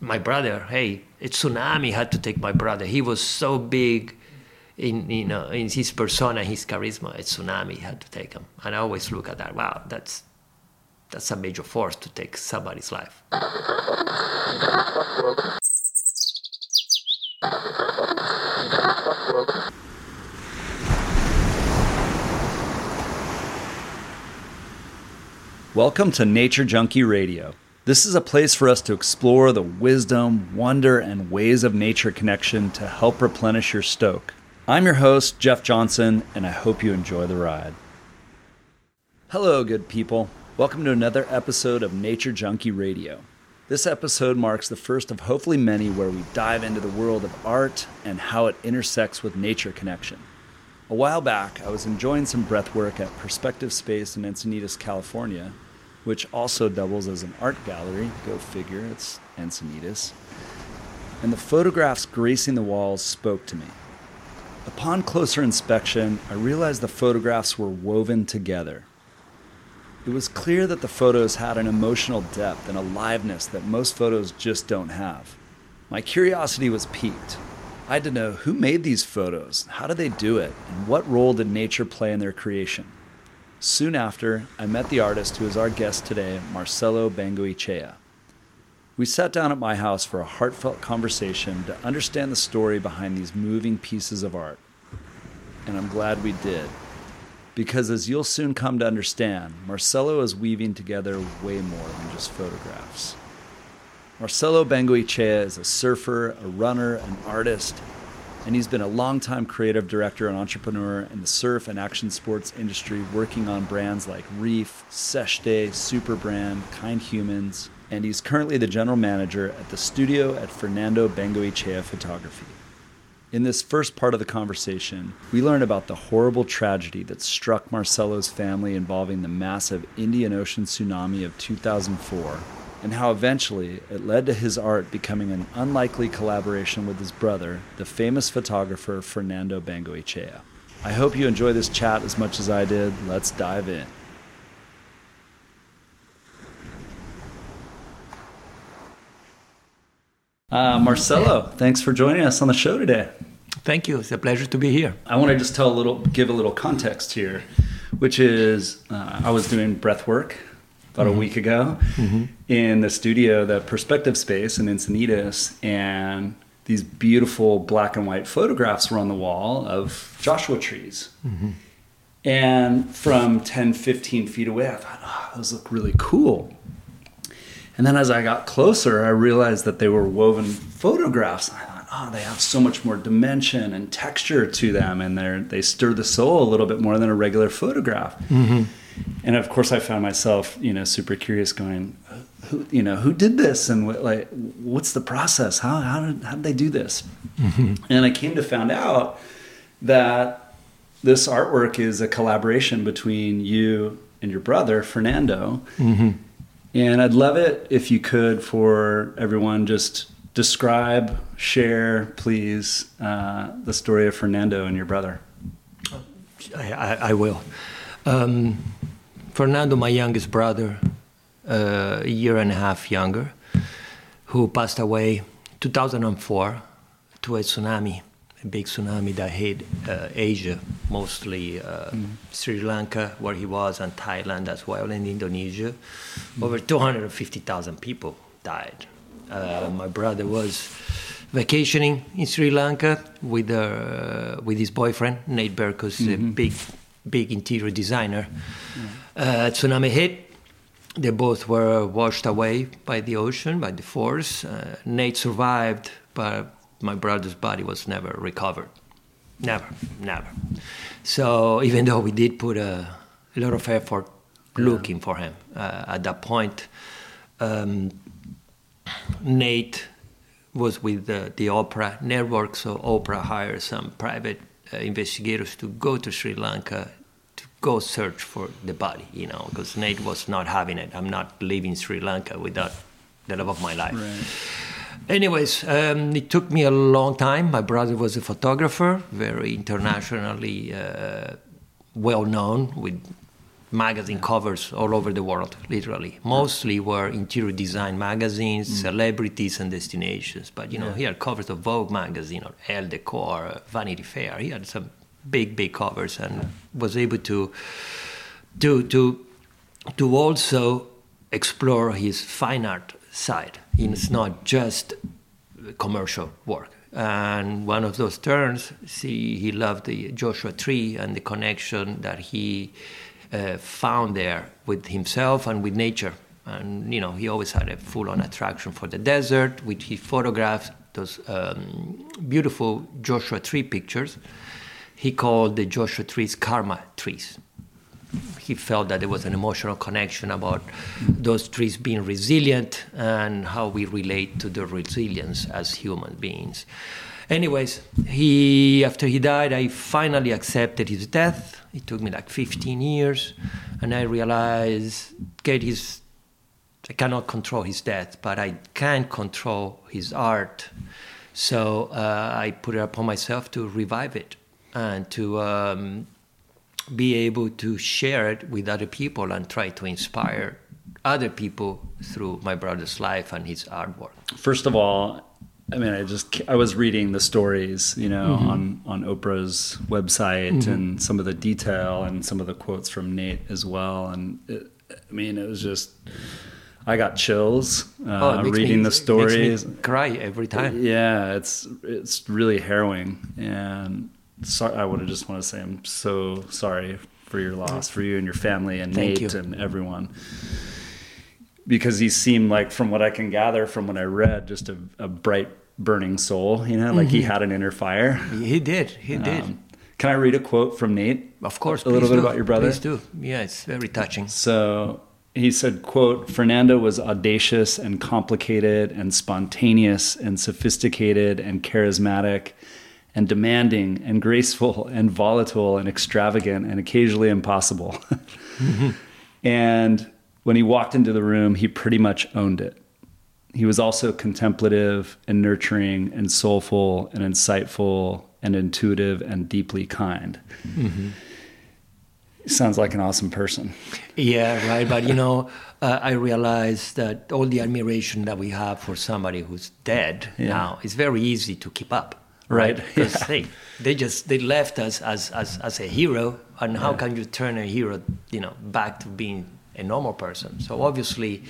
my brother, hey, a tsunami had to take my brother. He was so big in you know in his persona, his charisma. A tsunami had to take him, and I always look at that. Wow, that's that's a major force to take somebody's life. Welcome to Nature Junkie Radio. This is a place for us to explore the wisdom, wonder, and ways of nature connection to help replenish your stoke. I'm your host, Jeff Johnson, and I hope you enjoy the ride. Hello, good people. Welcome to another episode of Nature Junkie Radio. This episode marks the first of hopefully many where we dive into the world of art and how it intersects with nature connection. A while back, I was enjoying some breath work at Perspective Space in Encinitas, California, which also doubles as an art gallery. Go figure, it's Encinitas. And the photographs gracing the walls spoke to me. Upon closer inspection, I realized the photographs were woven together. It was clear that the photos had an emotional depth and aliveness that most photos just don't have. My curiosity was piqued. I had to know who made these photos, how did they do it, and what role did nature play in their creation. Soon after, I met the artist who is our guest today, Marcelo Bengoechea. We sat down at my house for a heartfelt conversation to understand the story behind these moving pieces of art. And I'm glad we did. Because as you'll soon come to understand, Marcelo is weaving together way more than just photographs. Marcelo Bengoechea is a surfer, a runner, an artist, and he's been a longtime creative director and entrepreneur in the surf and action sports industry, working on brands like Reef, Seshday, Superbrand, KindHumans, and he's currently the general manager at the studio at Fernando Bengoechea Photography. In this first part of the conversation, we learn about the horrible tragedy that struck Marcelo's family involving the massive Indian Ocean tsunami of 2004 and how eventually it led to his art becoming an unlikely collaboration with his brother, the famous photographer Fernando Bengoechea. I hope you enjoy this chat as much as I did. Let's dive in. Uh, Marcelo, thanks for joining us on the show today. Thank you. It's a pleasure to be here. I want to just tell a little, give a little context here, which is uh, I was doing breath work about mm-hmm. a week ago mm-hmm. in the studio, the Perspective Space in Encinitas, and these beautiful black and white photographs were on the wall of Joshua trees. Mm-hmm. And from 10, 15 feet away, I thought, oh, those look really cool. And then as I got closer, I realized that they were woven photographs. I thought, oh, they have so much more dimension and texture to them, and they they stir the soul a little bit more than a regular photograph. Mm-hmm and of course, I found myself, you know, super curious, going, who, you know, who did this, and what, like, what's the process? How how did how did they do this? Mm-hmm. And I came to find out that this artwork is a collaboration between you and your brother Fernando. Mm-hmm. And I'd love it if you could, for everyone, just describe, share, please, uh, the story of Fernando and your brother. I, I, I will. Um, Fernando, my youngest brother, uh, a year and a half younger, who passed away 2004 to a tsunami, a big tsunami that hit uh, Asia, mostly uh, mm. Sri Lanka, where he was, and Thailand as well, and Indonesia. Mm. Over 250,000 people died. Uh, my brother was vacationing in Sri Lanka with uh, with his boyfriend Nate Berkus, mm-hmm. a big big interior designer. Uh, tsunami hit. They both were washed away by the ocean, by the force. Uh, Nate survived, but my brother's body was never recovered. Never, never. So even though we did put a, a lot of effort looking yeah. for him, uh, at that point, um, Nate was with the, the Oprah network, so Oprah hired some private uh, investigators to go to Sri Lanka go search for the body, you know, because Nate was not having it. I'm not leaving Sri Lanka without the love of my life. Right. Anyways, um, it took me a long time. My brother was a photographer, very internationally uh, well known, with magazine covers all over the world, literally. Mostly were interior design magazines, Mm. celebrities, and destinations. But you know, Yeah. he had covers of Vogue magazine or Elle Decor, Vanity Fair. He had some big, big covers and was able to to to to also explore his fine art side. It's not just commercial work. And one of those turns, see, he loved the Joshua Tree and the connection that he uh, found there with himself and with nature. And you know, he always had a full-on attraction for the desert, which he photographed those um, beautiful Joshua Tree pictures. He called the Joshua trees karma trees he felt that there was an emotional connection about those trees being resilient and how we relate to the resilience as human beings. Anyways, he after he died, I finally accepted his death. It took me like 15 years, and I realized, okay, his I cannot control his death, but I can control his art. So uh, I put it upon myself to revive it and to um, be able to share it with other people and try to inspire other people through my brother's life and his artwork. First of all, I mean, I just I was reading the stories, you know, on on Oprah's website and some of the detail and some of the quotes from Nate as well, and it, I mean, it was just I got chills uh, Oh, reading me- the stories. Cry every time. Yeah, it's it's really harrowing, and so, I would just want to say I'm so sorry for your loss, for you and your family, and Thank Nate you. and everyone, because he seemed like, from what I can gather from what I read, just a, a bright, burning soul. You know, like he Mm-hmm. had an inner fire. He did. He did. Um, can I read a quote from Nate? of course. a little bit do. about your brother? Please do. Yeah, it's very touching. So he said, quote, Fernando was audacious and complicated and spontaneous and sophisticated and charismatic and demanding and graceful and volatile and extravagant and occasionally impossible. And when he walked into the room, he pretty much owned it. He was also contemplative and nurturing and soulful and insightful and intuitive and deeply kind. He sounds like an awesome person. Yeah, right. But you know, uh, I realized that all the admiration that we have for somebody who's dead Yeah. now is very easy to keep up. Right, Because yeah. they, they just they left us as, as, as a hero, and how can you turn a hero, you know, back to being a normal person? So obviously,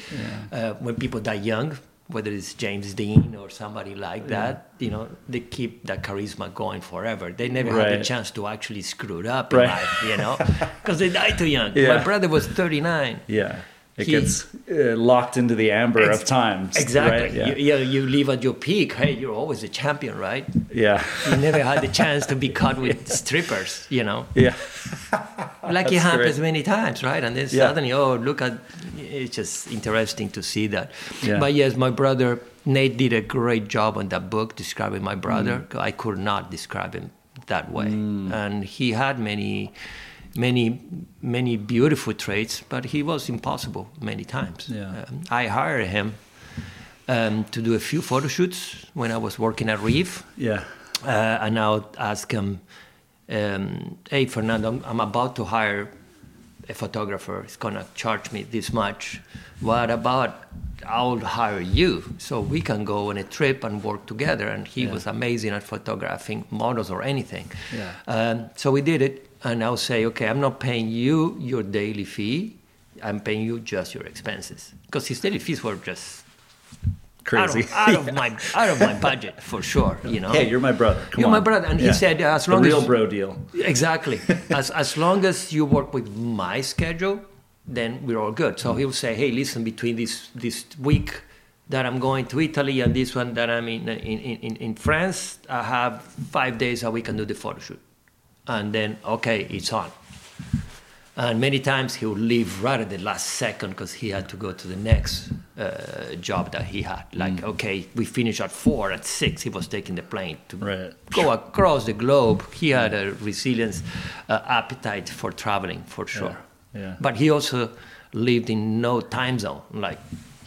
uh, when people die young, whether it's James Dean or somebody like that, you know, they keep that charisma going forever. They never had Right. the chance to actually screw it up Right. in life, you know, because they died too young. Yeah. My brother was 39. Yeah. It He- gets uh, locked into the amber of time. Exactly. Right? Yeah. You, you, you live at your peak. Hey, you're always a champion, right? yeah. You never had the chance to be caught with strippers, you know? yeah. Like it That's happens great. many times, right? And then Yeah. suddenly, oh, look at it's just interesting to see that. Yeah. But yes, my brother Nate did a great job on that book describing my brother. Mm. I could not describe him that way, and he had many, many, many beautiful traits, but he was impossible many times. Yeah. Um, I hired him um, to do a few photo shoots when I was working at Reef Yeah. uh, and I would ask him, um, "Hey, Fernando, I'm, I'm about to hire a photographer. He's gonna charge me this much. What about I'll hire you so we can go on a trip and work together?" And he Yeah. was amazing at photographing models or anything. Yeah. Um, so we did it, and I'll say, "Okay, I'm not paying you your daily fee. I'm paying you just your expenses because his daily fees were just." Crazy. Out of, out of my out of my budget for sure, you know. Hey, you're my brother. Come You're on. my brother, and he said, uh, as the real as- bro deal. Exactly. as as long as you work with my schedule, then we're all good. So he'll say, "Hey, listen, between this this week that I'm going to Italy and this one that I'm in in, in, in France, I have five days that we can do the photo shoot." And then, okay, it's on. And many times he would leave right at the last second because he had to go to the next uh, job that he had. Like, Mm. okay, we finish at four, at six, he was taking the plane to Right. go across the globe. He had a resilience, uh, appetite for traveling, for sure. yeah. But he also lived in no time zone. Like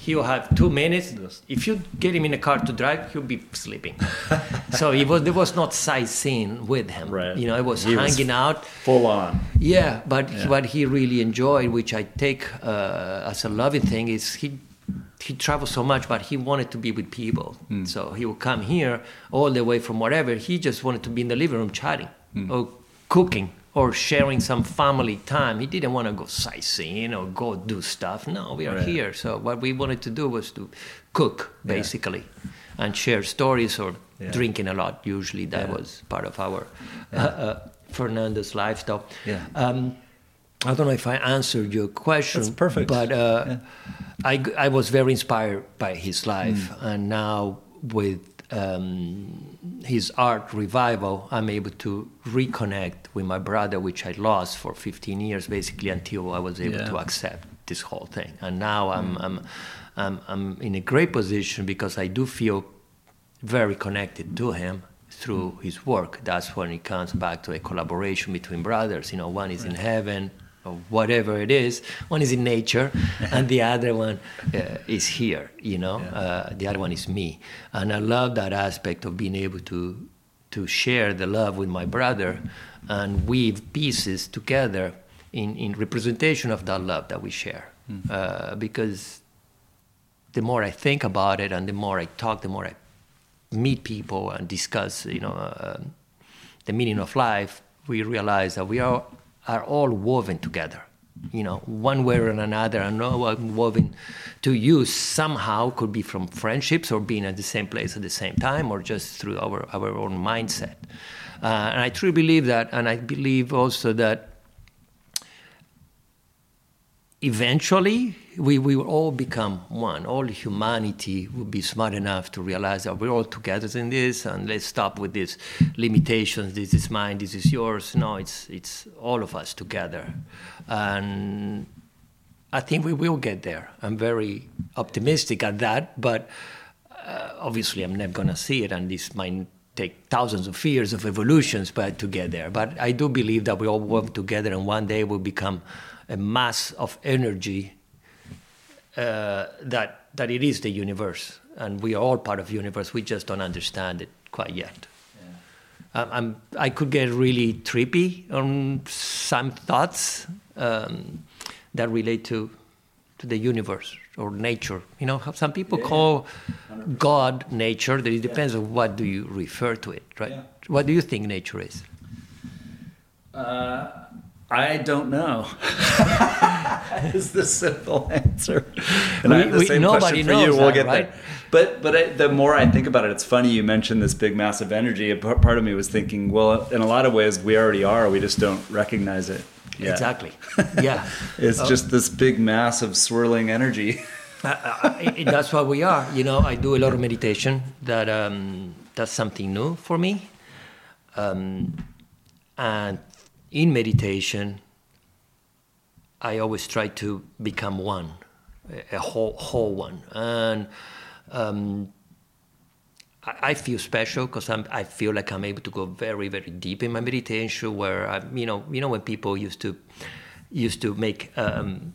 He'll have two minutes. If you get him in a car to drive, he'll be sleeping. so it was there was not sightseeing with him. Right. You know, it was He was hanging out. Full on. Yeah, but Yeah. what he really enjoyed, which I take uh, as a loving thing, is he he traveled so much, but he wanted to be with people. So he would come here all the way from wherever. He just wanted to be in the living room chatting or cooking or sharing some family time. He didn't want to go sightseeing or go do stuff. No, we are Right. here. So what we wanted to do was to cook, basically, and share stories or Yeah. drinking a lot. Usually that Yeah. was part of our uh, uh, Fernando's lifestyle. Yeah. Um, I don't know if I answered your question. That's perfect. But uh, Yeah. I, I was very inspired by his life. Mm. And now with um, his art revival, I'm able to reconnect with my brother, which I lost for 15 years, basically, until I was able Yeah. to accept this whole thing. And now I'm, mm. I'm, I'm, I'm in a great position because I do feel very connected to him through mm. his work. That's when it comes back to a collaboration between brothers. You know, one is in heaven or whatever it is. One is in nature, and the other one uh, is here. You know, Yeah. uh, the other one is me, and I love that aspect of being able to to share the love with my brother and weave pieces together in, in representation of that love that we share. Uh, because the more I think about it and the more I talk, the more I meet people and discuss, you know, uh, the meaning of life, we realize that we are, are all woven together. You know, one way or another, and woven to you somehow could be from friendships or being at the same place at the same time or just through our, our own mindset. Uh, and I truly believe that, and I believe also that eventually we we will all become one. All humanity will be smart enough to realize that we're all together in this, and let's stop with these limitations. This is mine. This is yours. No, it's it's all of us together, and I think we will get there. I'm very optimistic at that, but uh, obviously I'm never gonna see it, and this might take thousands of years of evolutions but to get there. But I do believe that we all work together, and one day we'll become a mass of energy uh, that that it is the universe, and we are all part of the universe. We just don't understand it quite yet. I'm, I'm, I could get really trippy on some thoughts um, that relate to to the universe or nature. You know, some people call God nature. That it depends on what do you refer to it, right? Yeah. What do you think nature is? Uh, I don't know. is the simple answer. And I have the we- same nobody question for you. knows We'll that, get right? there. But but I, the more I think about it, it's funny you mentioned this big massive energy. A part of me was thinking, well, in a lot of ways, we already are. We just don't recognize it. yet. Exactly. Yeah. It's Oh. just this big mass of swirling energy. I- that's what we are. You know, I do a lot of meditation. That um, that's something new for me. Um, and in meditation, I always try to become one, a, whole whole one, and um, I, I feel special because. I feel like I'm able to go very very deep in my meditation. Where I, you know, you know when people used to used to make. Um,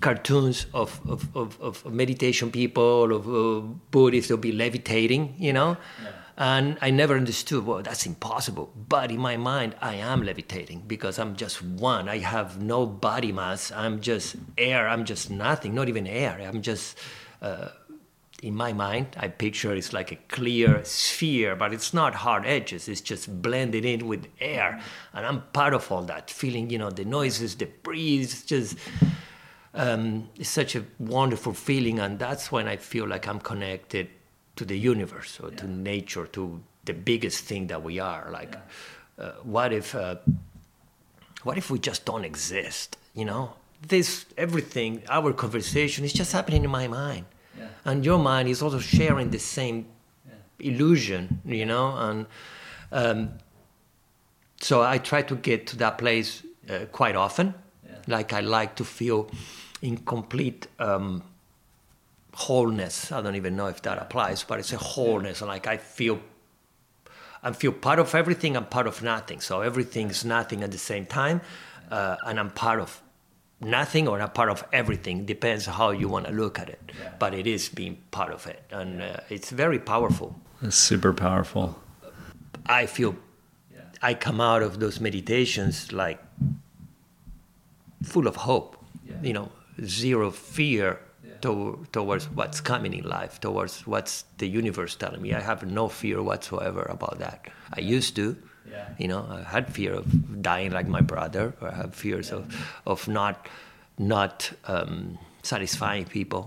cartoons of, of, of, of meditation people, of uh, Buddhists, they'll be levitating, you know? And I never understood, well, that's impossible. But in my mind, I am levitating because I'm just one. I have no body mass. I'm just air. I'm just nothing, not even air. I'm just, uh, in my mind, I picture it's like a clear sphere, but it's not hard edges. It's just blended in with air. And I'm part of all that, feeling, you know, the noises, the breeze, just um, it's such a wonderful feeling, and that's when I feel like I'm connected to the universe or to nature, to the biggest thing that we are. Like, uh, what if, uh, what if we just don't exist? You know, this everything, our conversation is just happening in my mind, Yeah. and your mind is also sharing the same illusion. You know, and um, so I try to get to that place uh, quite often. Like I like to feel in complete um, wholeness. I don't even know if that applies, but it's a wholeness. Like I feel, I feel part of everything. I'm part of nothing. So everything's nothing at the same time, uh, and I'm part of nothing or a part of everything depends how you want to look at it Yeah. but it is being part of it and uh, it's very powerful It's super powerful. i feel Yeah. i come out of those meditations like full of hope Yeah. you know zero fear Yeah. to, towards what's coming in life towards what's the universe telling me. I have no fear whatsoever about that. I used to Yeah. you know i had fear of dying like my brother. Or i had fears of, of not not um, satisfying people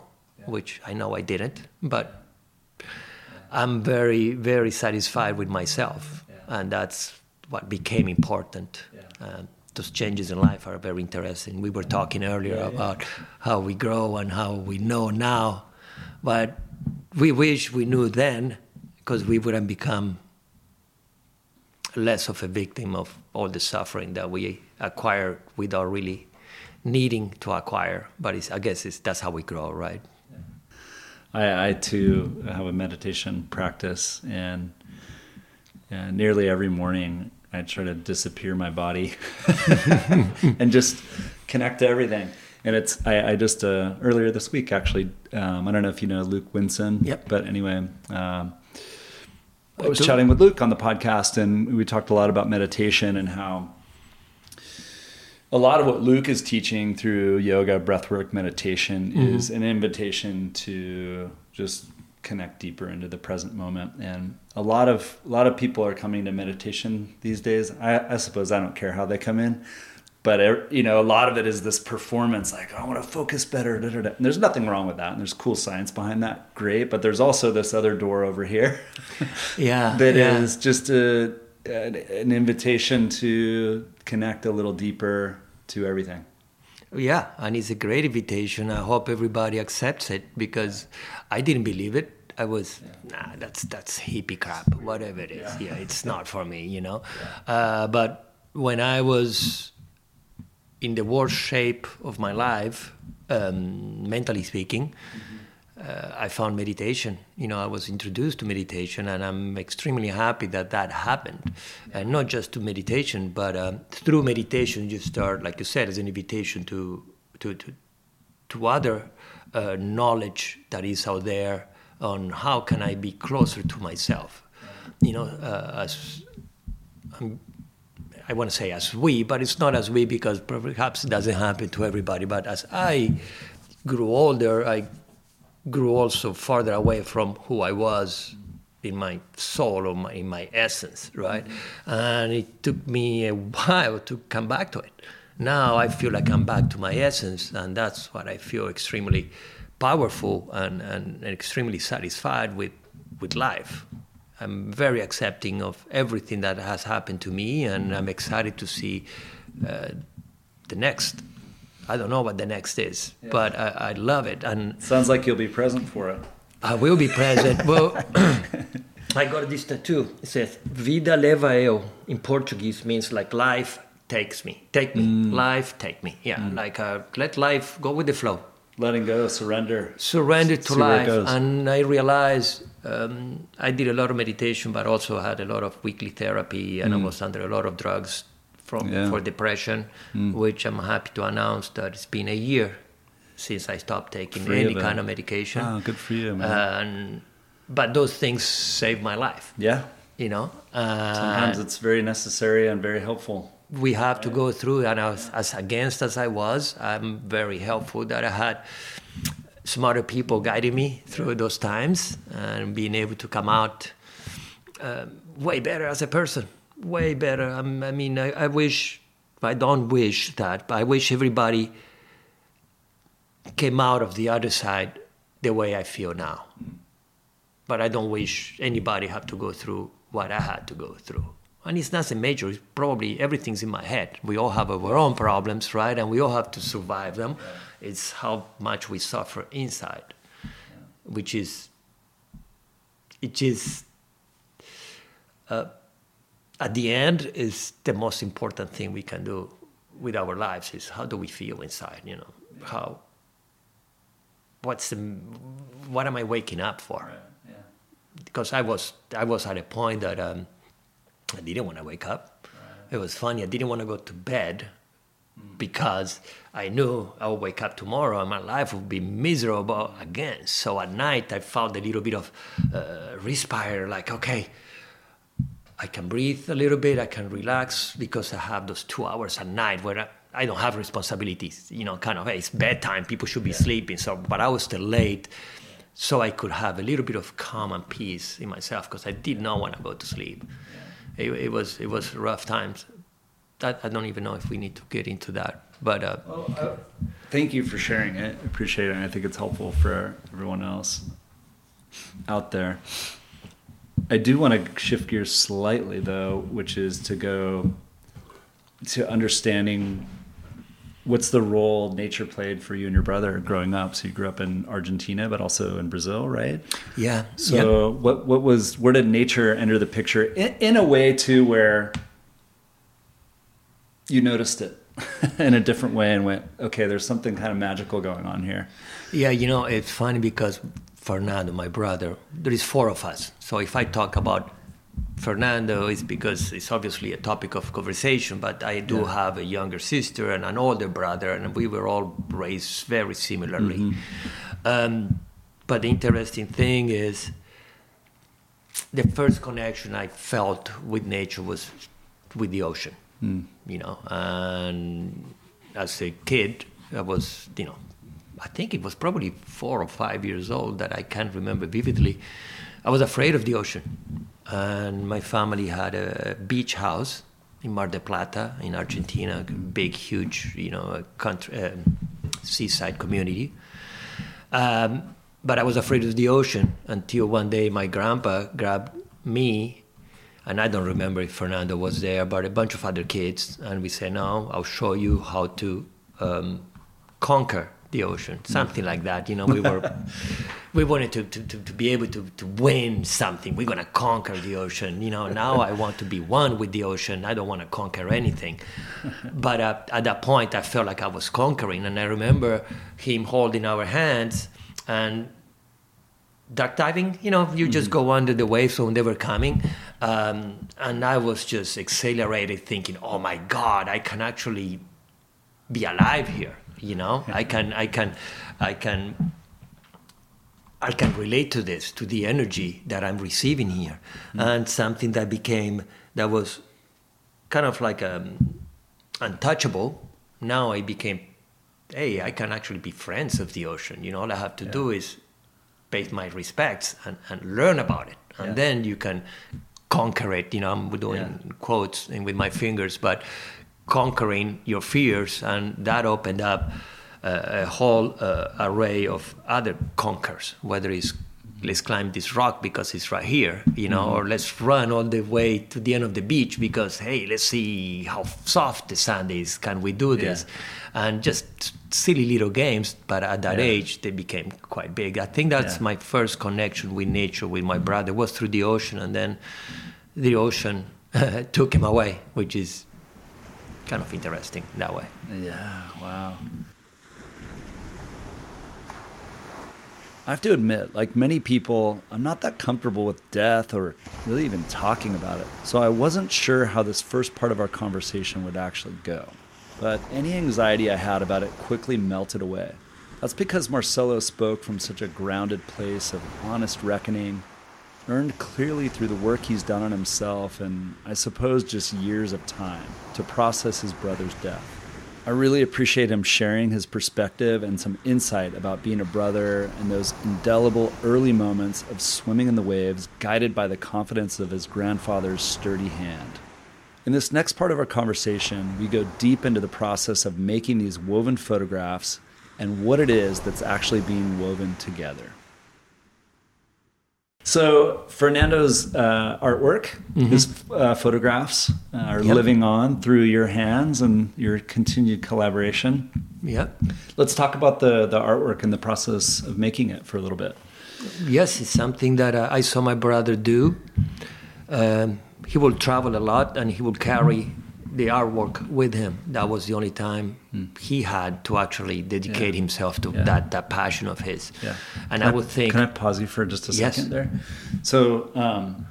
which i know i didn't but i'm very very satisfied with myself. Yeah. and that's what became important. Yeah. um, those changes in life are very interesting we were talking earlier Yeah, yeah. about how we grow and how we know now but we wish we knew then because we would have become less of a victim of all the suffering that we acquire without really needing to acquire. But it's, I guess it's, that's how we grow, right? I, I too have a meditation practice, and yeah, nearly every morning I try to disappear my body and just connect to everything. And it's I, I just uh, earlier this week actually um, I don't know if you know Luke Winson, Yep. but anyway. Um, I was chatting with Luke on the podcast, and we talked a lot about meditation and how a lot of what Luke is teaching through yoga, breathwork, meditation is an invitation to just connect deeper into the present moment. And a lot of a lot of people are coming to meditation these days. I, I suppose I don't care how they come in, but er- you know, a lot of it is this performance. Like I want to focus better. Da, da, da. And there's nothing wrong with that, and there's cool science behind that. Great, but there's also this other door over here. Yeah. that yeah. is just a an, an invitation to connect a little deeper to everything. Yeah, and it's a great invitation. I hope everybody accepts it because I didn't believe it. I was, nah, that's that's hippie crap, whatever it is. Yeah, it's not for me, you know. Uh, but when I was in the worst shape of my life, um, mentally speaking, uh, I found meditation. You know, I was introduced to meditation, and I'm extremely happy that that happened. And not just to meditation, but um, through meditation, you start, like you said, as an invitation to to to, to other uh, knowledge that is out there on how can I be closer to myself. You know, uh, as I'm, I want to say as we, but it's not as we because perhaps it doesn't happen to everybody. But as I grew older, I grew also farther away from who I was in my soul or my, in my essence, right? And it took me a while to come back to it. Now I feel like I'm back to my essence, and that's what I feel extremely powerful and, and, extremely satisfied with, with life. I'm very accepting of everything that has happened to me, and I'm excited to see uh, the next. I don't know what the next is, Yeah. but I, I love it, and Sounds like you'll be present for it. I will be present. well, I got this tattoo. It says "Vida leva eu." In Portuguese, means like life takes me, take me, life take me. Yeah, like uh, let life go with the flow Letting go, surrender. surrender to See where it life and i realized um, i did a lot of meditation but also had a lot of weekly therapy and i was under a lot of drugs from, Mm. Yeah. Mm. for depression which i'm happy to announce that it's been a year since i stopped taking Free any of kind of medication Oh, good for you, man. and but those things saved my life yeah. you know uh, Sometimes it's very necessary and very helpful. We have to go through and as, as against as i was i'm very helpful that i had smarter people guiding me through those times and being able to come out um, way better as a person way better. I'm, i mean I, I wish i don't wish that but i wish everybody came out of the other side the way i feel now. But i don't wish anybody have to go through what i had to go through and it's nothing major. It's probably everything's in my head. We all have our own problems right? And we all have to survive them. It's how much we suffer inside which is it is uh, at the end is the most important thing we can do with our lives is how do we feel inside you know? How what's the what am i waking up for? Yeah. because i was i was at a point that um, i didn't want to wake up it was funny i didn't want to go to bed because I knew I would wake up tomorrow and my life would be miserable again. So at night, I felt a little bit of uh, respire, like, okay, I can breathe a little bit, I can relax because I have those two hours at night where I, I don't have responsibilities, you know, kind of, hey, it's bedtime, people should be yeah. sleeping. So, but I was still late. So I could have a little bit of calm and peace in myself because I did not want to go to sleep. It, it, was it was rough times. I, I don't even know if we need to get into that. But uh, well, uh, thank you for sharing it. Appreciate it. And I think it's helpful for everyone else out there. I do want to shift gears slightly, though, which is to go to understanding what's the role nature played for you and your brother growing up? So you grew up in Argentina, but also in Brazil, right? Yeah. So what what was where did nature enter the picture in, in a way too where you noticed it in a different way and went, okay, there's something kind of magical going on here. Yeah, you know, it's funny because Fernando, my brother, there is four of us. So if I talk about Fernando, is because it's obviously a topic of conversation, but I do yeah. have a younger sister and an older brother, and we were all raised very similarly. Mm-hmm. Um, but the interesting thing is, the first connection I felt with nature was with the ocean. Mm. You know, and as a kid, I was, you know, I think it was probably four or five years old that I can't remember vividly. I was afraid of the ocean, and my family had a beach house in Mar del Plata in Argentina, big, huge, you know, country, uh, seaside community. Um, but I was afraid of the ocean until one day my grandpa grabbed me and I don't remember if Fernando was there, but a bunch of other kids, and we said, "No, I'll show you how to um, conquer the ocean," something like that. You know, we were we wanted to, to, to, to, be able to, to win something. We're gonna conquer the ocean. You know, now I want to be one with the ocean. I don't want to conquer anything. but uh, at that point, I felt like I was conquering, and I remember him holding our hands and duck diving. You know, you just mm-hmm. go under the waves when they were coming. Um, and I was just accelerated, thinking, "Oh my God, I can actually be alive here." You know, I can, I can, I can, I can relate to this, to the energy that I'm receiving here, mm-hmm. and something that became that was kind of like um, untouchable. Now I became, hey, I can actually be friends of the ocean. You know, all I have to yeah. do is pay my respects and, and learn about it, and yeah. then you can conquer it. You know, I'm doing yeah. quotes and with my fingers, but conquering your fears, and that opened up uh, a whole uh, array of other conquers, whether it's let's climb this rock because it's right here, you know, mm-hmm. or let's run all the way to the end of the beach because hey, let's see how soft the sand is. Can we do this? Yeah. And just silly little games, but at that yeah. age they became quite big. I think that's yeah. my first connection with nature with my brother was through the ocean, and then the ocean took him away, which is kind of interesting that way. Yeah, wow. I have to admit, like many people, I'm not that comfortable with death or really even talking about it. So I wasn't sure how this first part of our conversation would actually go. But any anxiety I had about it quickly melted away. That's because Marcelo spoke from such a grounded place of honest reckoning earned clearly through the work he's done on himself and I suppose just years of time to process his brother's death. I really appreciate him sharing his perspective and some insight about being a brother and those indelible early moments of swimming in the waves, guided by the confidence of his grandfather's sturdy hand. In this next part of our conversation, we go deep into the process of making these woven photographs and what it is that's actually being woven together. So Fernando's uh, artwork, mm-hmm. his uh, photographs uh, are yep. living on through your hands and your continued collaboration. Yep. Let's talk about the the artwork and the process of making it for a little bit. Yes, it's something that uh, I saw my brother do. Um, he will travel a lot, and he will carry the artwork with him. That was the only time mm. he had to actually dedicate yeah. himself to yeah. that that passion of his. Yeah. And can I would think. Can I pause you for just a yes. second there? So, um,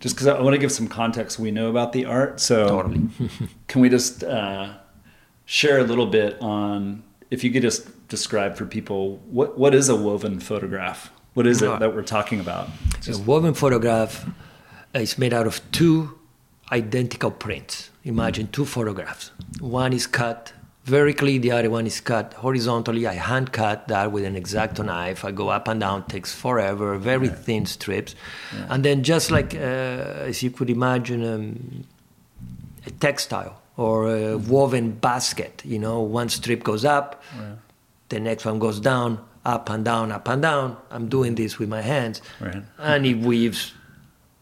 just because I want to give some context, we know about the art. So, totally. can we just uh, share a little bit on if you could just describe for people what what is a woven photograph? What is it that we're talking about? Just... A woven photograph is made out of two identical prints. Imagine two photographs. One is cut vertically, the other one is cut horizontally. I hand cut that with an exacto knife. I go up and down, takes forever, very yeah. thin strips. Yeah. And then, just like uh, as you could imagine, um, a textile or a mm-hmm. woven basket, you know, one strip goes up, yeah. the next one goes down, up and down, up and down. I'm doing this with my hands. Right. And it weaves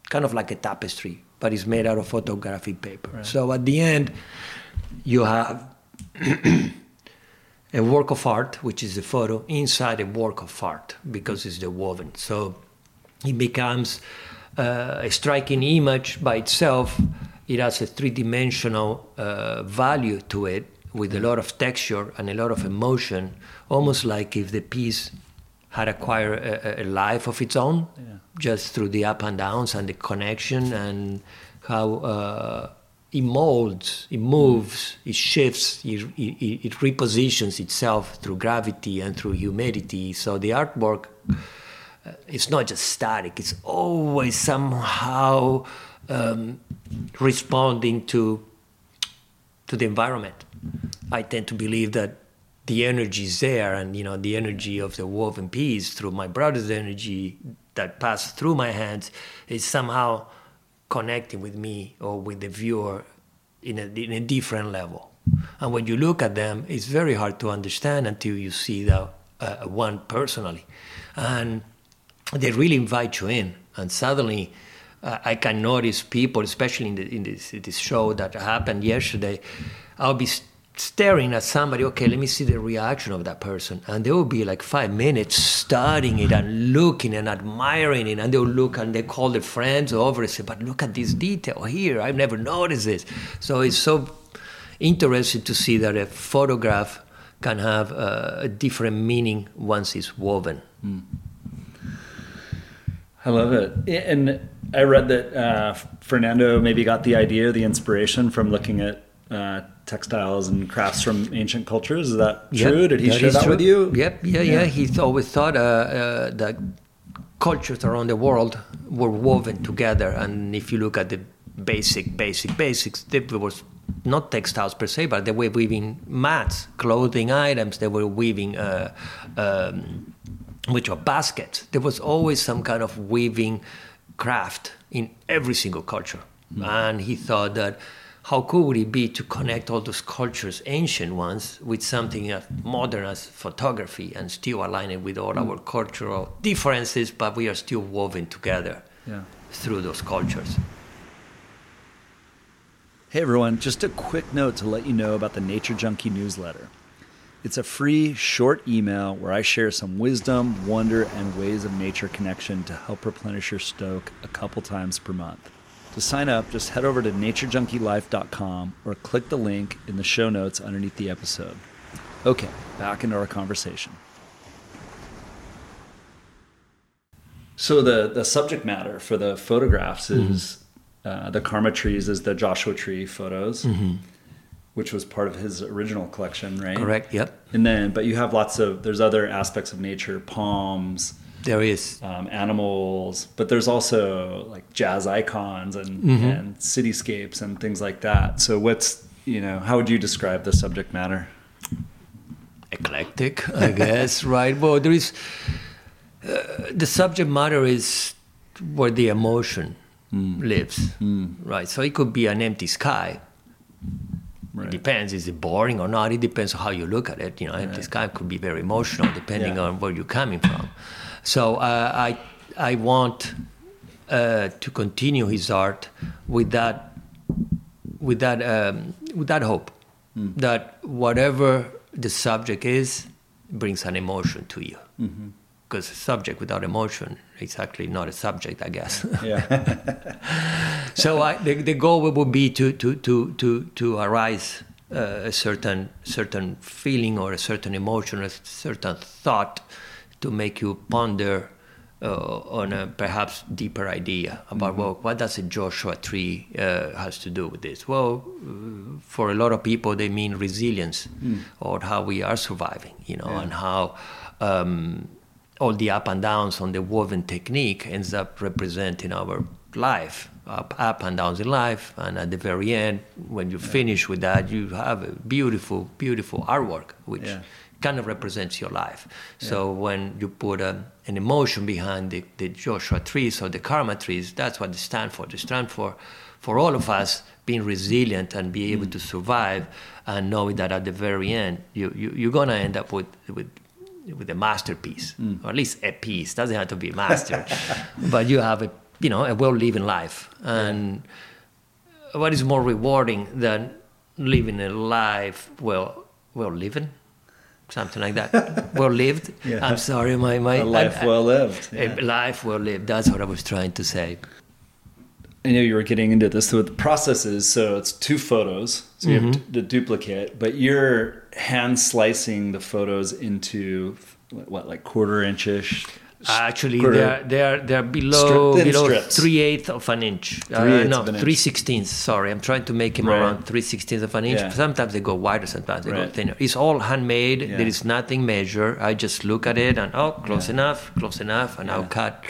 kind of like a tapestry but it's made out of photographic paper. Right. So at the end, you have a work of art, which is a photo, inside a work of art because it's the woven. So it becomes uh, a striking image by itself. It has a three dimensional uh, value to it with a lot of texture and a lot of emotion, almost like if the piece had acquired a, a life of its own. Yeah just through the up and downs and the connection and how uh, it molds, it moves, it shifts, it, it, it, repositions itself through gravity and through humidity. So the artwork, uh, it's not just static, it's always somehow um, responding to, to the environment. I tend to believe that the energy is there and you know the energy of the war and peace through my brother's energy that pass through my hands is somehow connecting with me or with the viewer in a, in a different level. And when you look at them, it's very hard to understand until you see the uh, one personally. And they really invite you in. And suddenly, uh, I can notice people, especially in, the, in this, this show that happened yesterday. I'll be staring at somebody, okay, let me see the reaction of that person. And they will be like five minutes studying it and looking and admiring it. And they'll look and they call their friends over and say, but look at this detail here. I've never noticed this. So it's so interesting to see that a photograph can have a, different meaning once it's woven. Mm. I love it. And I read that uh, Fernando maybe got the idea, the inspiration from looking at uh, textiles and crafts from ancient cultures. Is that true? Yep. Did he share that true. with you? Yep. Yeah, yeah. yeah. He's always thought uh, uh, that cultures around the world were woven together. And if you look at the basic, basic, basics, there was not textiles per se, but they were weaving mats, clothing items. They were weaving, uh, um, which are baskets. There was always some kind of weaving craft in every single culture. Mm. And he thought that how cool would it be to connect all those cultures, ancient ones, with something as modern as photography and still align it with all mm. our cultural differences, but we are still woven together yeah. through those cultures. Hey everyone, just a quick note to let you know about the Nature Junkie newsletter. It's a free, short email where I share some wisdom, wonder, and ways of nature connection to help replenish your stoke a couple times per month. To sign up, just head over to naturejunkielife.com or click the link in the show notes underneath the episode. Okay, back into our conversation. So the the subject matter for the photographs mm-hmm. is mm-hmm. uh, the karma trees, is the Joshua tree photos, mm-hmm. which was part of his original collection, right? Correct. Yep. And then, but you have lots of there's other aspects of nature, palms, there is um, animals, but there's also like jazz icons and, mm-hmm. and cityscapes and things like that. So, what's you know, how would you describe the subject matter? Eclectic, I guess. right. Well, there is uh, the subject matter is where the emotion mm. lives. Mm. Right. So it could be an empty sky. Right. It depends. Is it boring or not? It depends on how you look at it. You know, empty sky could be very emotional depending yeah. on where you're coming from. So uh, I I want uh, to continue his art with that with that um, with that hope mm. that whatever the subject is brings an emotion to you. Mm-hmm because a subject without emotion is actually not a subject, I guess. Yeah. so I, the, the goal would be to to to to to arise uh, a certain certain feeling or a certain emotion, a certain thought to make you ponder uh, on a perhaps deeper idea about well, what does a Joshua tree uh, has to do with this? Well, uh, for a lot of people, they mean resilience or how we are surviving, you know, and how um, all the up and downs on the woven technique ends up representing our life, up, up and downs in life, and at the very end, when you finish with that, you have a beautiful, beautiful artwork, which Yeah. kind of represents your life. So when you put a, an emotion behind the, the Joshua trees or the Karma trees, that's what they stand for. They stand for, for all of us being resilient and be able mm. to survive and knowing that at the very end, you, you, you're going to end up with, with, with a masterpiece, mm. or at least a piece. Doesn't have to be a master, but you have a, you know, a well-living life. And what is more rewarding than living a life well, well living? something like that. well lived. Yeah. I'm sorry, my my A life I- well lived. A life well lived. That's what I was trying to say. I know you were getting into this. So the process is so it's two photos, so you have Mm-hmm. to, to duplicate, but you're hand slicing the photos into what, like quarter inchish. Actually, they're they're they're below Strip- below strips. three eighths of an inch. Uh, Three-eighths no, of an inch. three sixteenths. Sorry, I'm trying to make them Right. around three sixteenths of an inch. Yeah. Sometimes they go wider, sometimes they go thinner. It's all handmade. Yeah. There is nothing measured. I just look at it and oh, close Yeah. enough, close enough, and I'll cut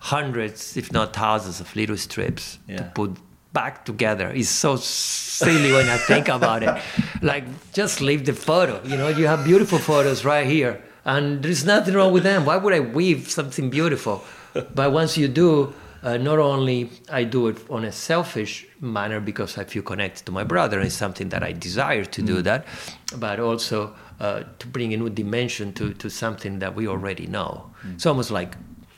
hundreds, if not thousands, of little strips to put back together. It's so silly when I think about it. Like, just leave the photo. You know, you have beautiful photos right here, and there's nothing wrong with them. Why would I weave something beautiful? But once you do, uh, not only I do it on a selfish manner because I feel connected to my brother, and it's something that I desire to do that, but also uh, to bring a new dimension to, to something that we already know. It's almost like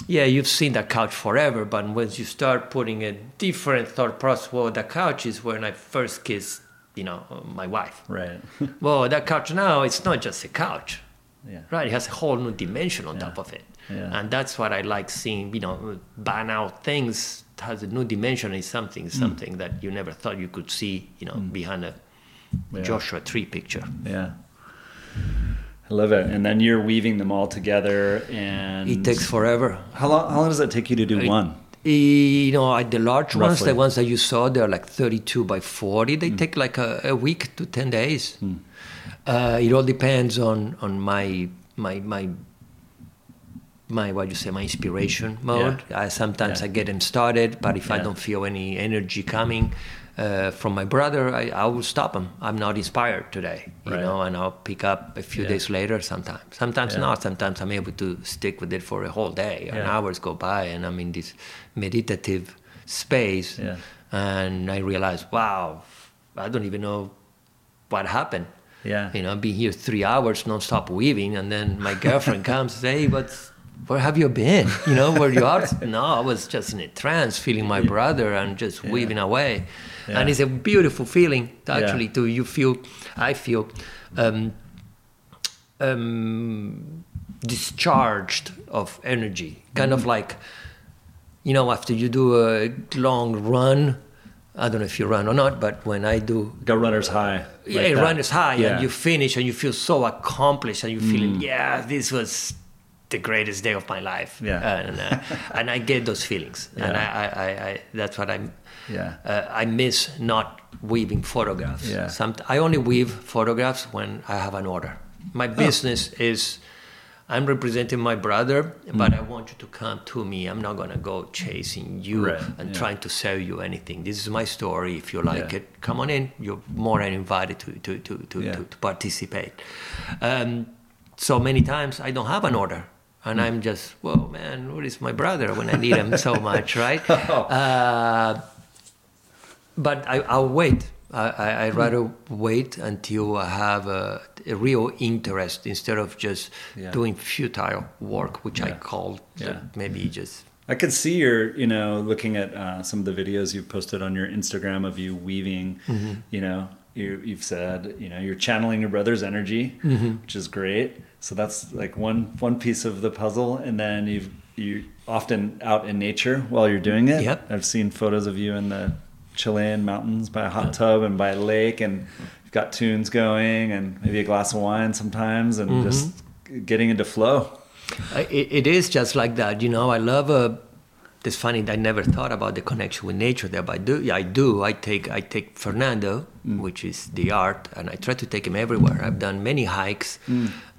yeah, you've seen that couch forever, but once you start putting a different thought process, well, the couch is when I first kissed, you know, my wife. Right. Well, that couch now, it's not just a couch, yeah. right? It has a whole new dimension on top of it. Yeah. And that's what I like seeing, you know, banal things has a new dimension in something, Mm. something that you never thought you could see, you know, mm. behind a Yeah. Joshua tree picture. Yeah. I love it. And then you're weaving them all together and It takes forever. how long how long does it take you to do It- one? You know, the large ones, the ones that you saw, they're like 32 by 40. They mm. take like a, a week to 10 days. Hmm. Uh, it all depends on, on my, my, my, my, what you say, my inspiration mode. I, sometimes Yeah. I get them started, but if I don't feel any energy coming uh, from my brother, I, I will stop them. I'm not inspired today, you Right. know, and I'll pick up a few Yeah. days later sometimes. Sometimes Yeah. not. Sometimes I'm able to stick with it for a whole day. And hours go by, and I'm in this meditative space. Yeah. And I realize, wow, I don't even know what happened. Yeah. You know, I've been here three hours nonstop weaving, and then my girlfriend comes and says, hey, what's, where have you been? You know, where you are? no, I was just in a trance, feeling my brother and just weaving away. Yeah. And it's a beautiful feeling, actually, Yeah. to you feel, I feel, um, um, discharged of energy, kind Mm-hmm. of like, you know, after you do a long run. I don't know if you run or not, but when I do, the runner's high. yeah, like that. run is high, Yeah. and you finish, and you feel so accomplished, and you feel, Mm. yeah, this was the greatest day of my life. Yeah. and, uh, and I get those feelings, and I, I, I, I, that's what I'm. Yeah. Uh, I miss not weaving photographs. Yeah. Some, I only weave photographs when I have an order. My Oh. business is I'm representing my brother, Mm. but I want you to come to me. I'm not gonna go chasing you Right, and yeah. trying to sell you anything. This is my story. If you like Yeah. it, come on in. You're more than invited to to to to, Yeah. to, to participate. Um, so many times I don't have an order. And Mm. I'm just, whoa, man, where is my brother when I need him so much, right? Oh. Uh, but I, I'll wait. I, I, I'd rather wait until I have a, a real interest instead of just Yeah. doing futile work, which I call Yeah. maybe just. I could see your, you know, looking at uh, some of the videos you've posted on your Instagram of you weaving. Mm-hmm. You know, you, you've said, you know, you're channeling your brother's energy, Mm-hmm. which is great. So that's like one one piece of the puzzle, and then you've you often out in nature while you're doing it. Yep. I've seen photos of you in the Chilean mountains by a hot tub and by a lake, and you've got tunes going, and maybe a glass of wine sometimes, and Mm-hmm. just getting into flow. It, it is just like that, you know. I love uh, it's funny. That I never thought about the connection with nature there, but I do. I do. I take I take Fernando, which is the art, and I try to take him everywhere. I've done many hikes,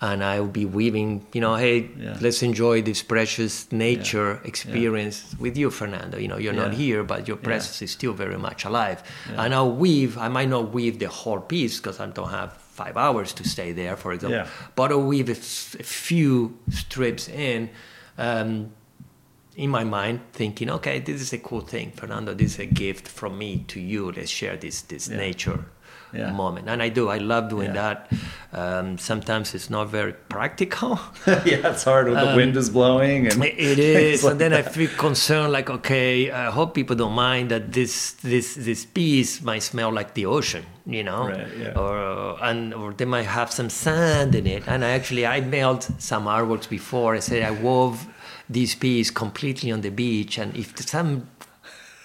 and I will be weaving. You know, hey, Yeah. let's enjoy this precious nature experience with you, Fernando. You know, you're not here, but your presence is still very much alive. And I'll weave. I might not weave the whole piece because I don't have five hours to stay there, for example. Yeah. But I'll weave a, s- a few strips in. Um, in my mind, thinking, okay, this is a cool thing, Fernando. This is a gift from me to you. Let's share this this Yeah. nature Yeah. moment, and I do. I love doing Yeah. that. Um, sometimes it's not very practical. yeah, it's hard when the wind is blowing and It is, like and then I feel concerned. Like, okay, I hope people don't mind that this this this piece might smell like the ocean, you know, Right, yeah. or uh, and or they might have some sand in it. And I actually I mailed some artworks before. I said I wove this piece completely on the beach, and if some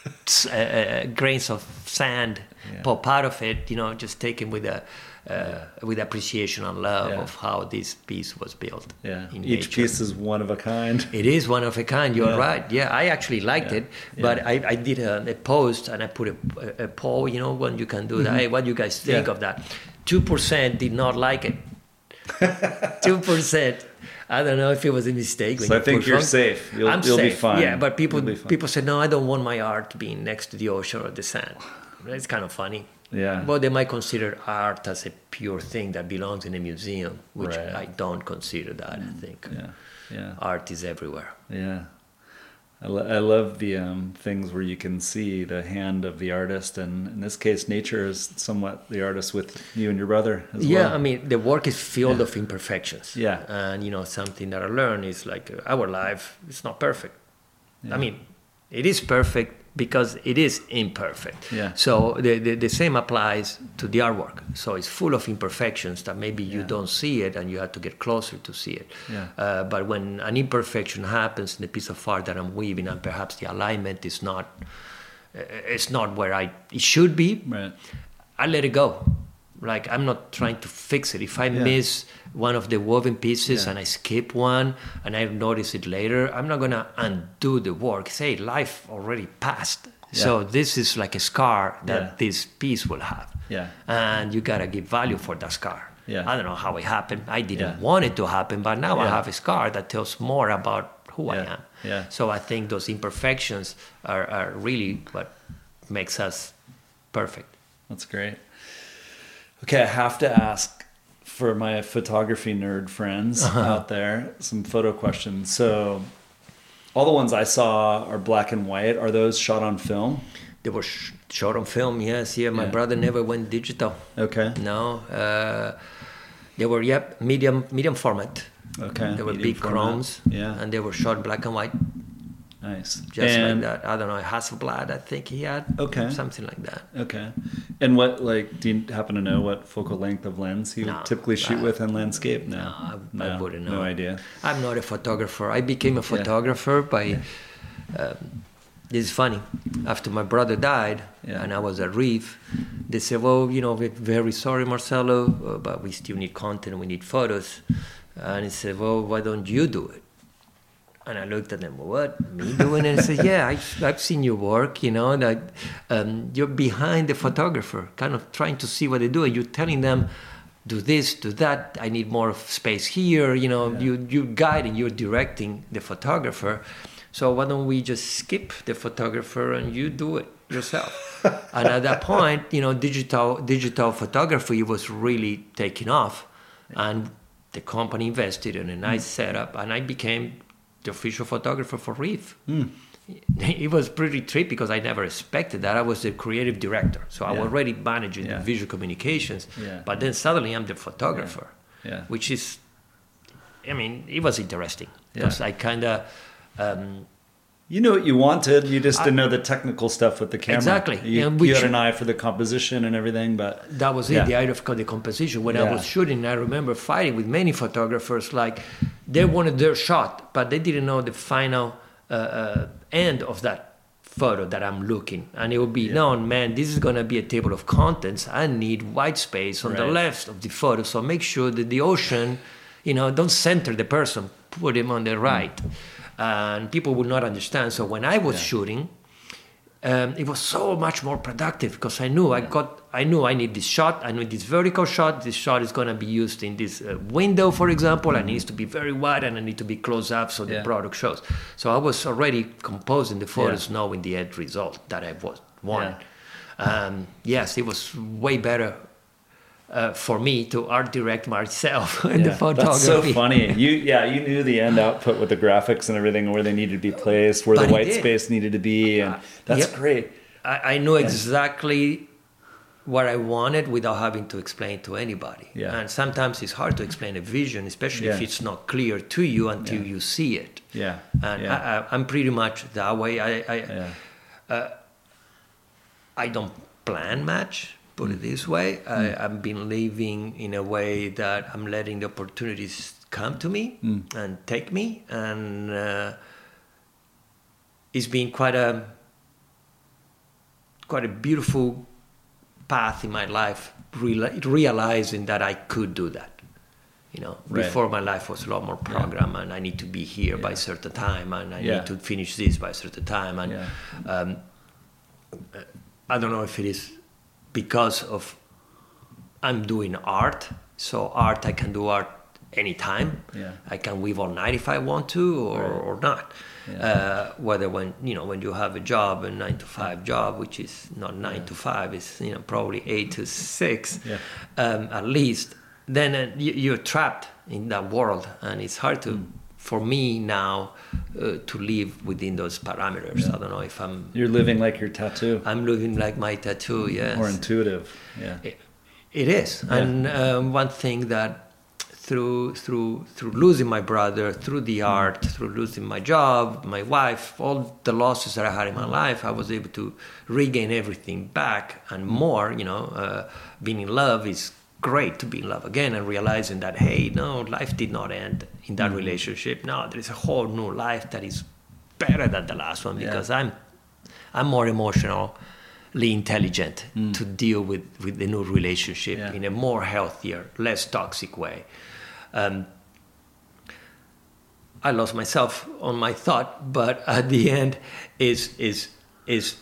uh, uh, grains of sand Yeah. pop out of it, you know, just take it with a. Uh, with appreciation and love Yeah. of how this piece was built. yeah, each nature. piece is one of a kind. It is one of a kind. You're Yeah. right. Yeah, I actually liked Yeah. it, but. I, I did a, a post and I put a, a, poll. You know, when you can do that. Hey, what do you guys think Mm-hmm. Of that? Two percent did not like it. Two percent. I don't know if it was a mistake. when So I think you're wrong. safe. You'll- I'm you'll be safe. fine. Yeah, but people be people said no. I don't want my art being next to the ocean or the sand. It's kind of funny. Yeah. Well, they might consider art as a pure thing that belongs in a museum, which Right. I don't consider that. I think Yeah, yeah, art is everywhere. yeah. I, lo- I love the um, things where you can see the hand of the artist, and in this case, nature is somewhat the artist with you and your brother as yeah well. i mean the work is filled of imperfections Yeah. and you know something that i learned is like uh, our life is not perfect i mean it is perfect because it is imperfect Yeah. so the, the, the same applies to the artwork so it's full of imperfections that maybe you Yeah. don't see it and you have to get closer to see it Yeah. uh, but when an imperfection happens in the piece of art that i'm weaving and perhaps the alignment is not uh, it's not where i it should be Right. I let it go. Like I'm not trying to fix it. If I Yeah. miss one of the woven pieces Yeah. and I skip one and I notice it later, I'm not gonna undo the work. Say life already passed. So this is like a scar that Yeah. this piece will have. Yeah. And you gotta give value for that scar. Yeah. I don't know how it happened. I didn't Yeah. want it to happen, but now I have a scar that tells more about who I am. Yeah. So I think those imperfections are, are really what makes us perfect. That's great. Okay, I have to ask for my photography nerd friends Uh-huh. out there some photo questions. So, all the ones I saw are black and white. Are those shot on film? They were sh- shot on film, yes. Yeah, my Yeah. brother never went digital. Okay. No, uh, they were yep medium medium format. Okay. They were medium big format. chromes. Yeah. and they were shot black and white, Nice. just and, like that. I don't know Hasselblad, I think he had. Okay. something like that. Okay. And what like do you happen to know what focal length of lens you No, typically shoot with in landscape? No. No, I, I wouldn't know. No idea. I'm not a photographer. I became a photographer by. Um, this is funny. After my brother died, Yeah. and I was at Reef, they said, "Well, you know, we're very sorry, Marcelo, uh, but we still need content. We need photos." And he said, "Well, why don't you do it?" And I looked at them, what, me doing it? And I said, yeah, I, I've seen your work, you know, that um, you're behind the photographer, kind of trying to see what they do. And you're telling them, do this, do that, I need more space here, you know, Yeah. you, you're guiding, you're directing the photographer. So why don't we just skip the photographer and you do it yourself? and at that point, you know, digital, digital photography was really taking off. And the company invested in a nice setup and I became the official photographer for Reef. It was pretty trippy because I never expected that. I was the creative director, so I was already managing Yeah. the visual communications. Yeah. But then suddenly I'm the photographer, Yeah. which is, I mean, it was interesting Yeah. because I kind of, um, You knew what you wanted. You just didn't know the technical stuff with the camera. Exactly. You, And you had an eye for the composition and everything, but that was Yeah. it, the eye of the composition. When I was shooting, I remember fighting with many photographers. Like they wanted their shot, but they didn't know the final uh, uh, end of that photo that I'm looking. And it would be, no, man, this is going to be a table of contents. I need white space on the left of the photo. So make sure that the ocean, you know, don't center the person. put him on the right, and people would not understand. So when I was shooting, um, it was so much more productive because I knew I got, I knew I need this shot. I knew this vertical shot. This shot is going to be used in this uh, window, for example, and it needs to be very wide and I need to be close up so the product shows. So I was already composing the photos, knowing the end result that I was wanted. Um, yes, it was way better. Uh, for me to art direct myself in the photography. That's so funny. You yeah, you knew the end output with the graphics and everything, where they needed to be placed, where But the white space needed to be, and Uh, that's yep. great. I, I knew exactly what I wanted without having to explain to anybody. Yeah. And sometimes it's hard to explain a vision, especially if it's not clear to you until Yeah. you see it. Yeah, And yeah, I, I'm pretty much that way. I, I, yeah, I don't plan much, put it this way. I, I've been living in a way that I'm letting the opportunities come to me and take me. And uh, it's been quite a quite a beautiful path in my life, reali- realizing that I could do that. You know, Right. before my life was a lot more program, and I need to be here by a certain time, and I Yeah. need to finish this by a certain time, and Yeah. um, I don't know if it is because of I'm doing art, so art I can do art anytime. Yeah. I can weave all night if I want to, or, Right. or not. Yeah. Uh, whether when you know when you have a job, a nine to five job, which is not nine to five, it's you know probably eight to six, Yeah. um, at least. Then uh, you, you're trapped in that world, and it's hard to. Mm. For me now, uh, to live within those parameters. I don't know if I'm You're living like your tattoo, I'm living like my tattoo, yes. More intuitive. Yeah, It, it is. And um, one thing that through through through losing my brother, through the art, through losing my job, my wife, all the losses that I had in my life, I was able to regain everything back and more. You know, uh, being in love is great to be in love again and realizing that hey, no, life did not end in that relationship. No, there is a whole new life that is better than the last one Yeah. because I'm I'm more emotionally intelligent to deal with, with the new relationship Yeah. in a more healthier, less toxic way. Um, I lost myself on my thought, but at the end, is is is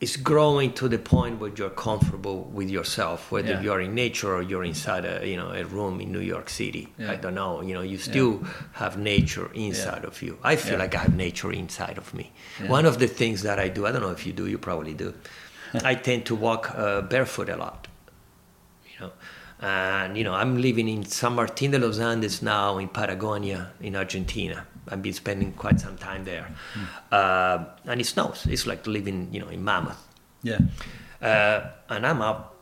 is growing to the point where you're comfortable with yourself, whether Yeah. you're in nature or you're inside a you know a room in New York City. Yeah. I don't know. You know, you still have nature inside of you. I feel Yeah. like I have nature inside of me. Yeah. One of the things that I do, I don't know if you do, you probably do. I tend to walk uh, barefoot a lot. You know, and you know, I'm living in San Martin de los Andes now in Patagonia in Argentina. I've been spending quite some time there, uh, and it snows. It's like living, you know, in Mammoth. yeah, Uh, and I'm out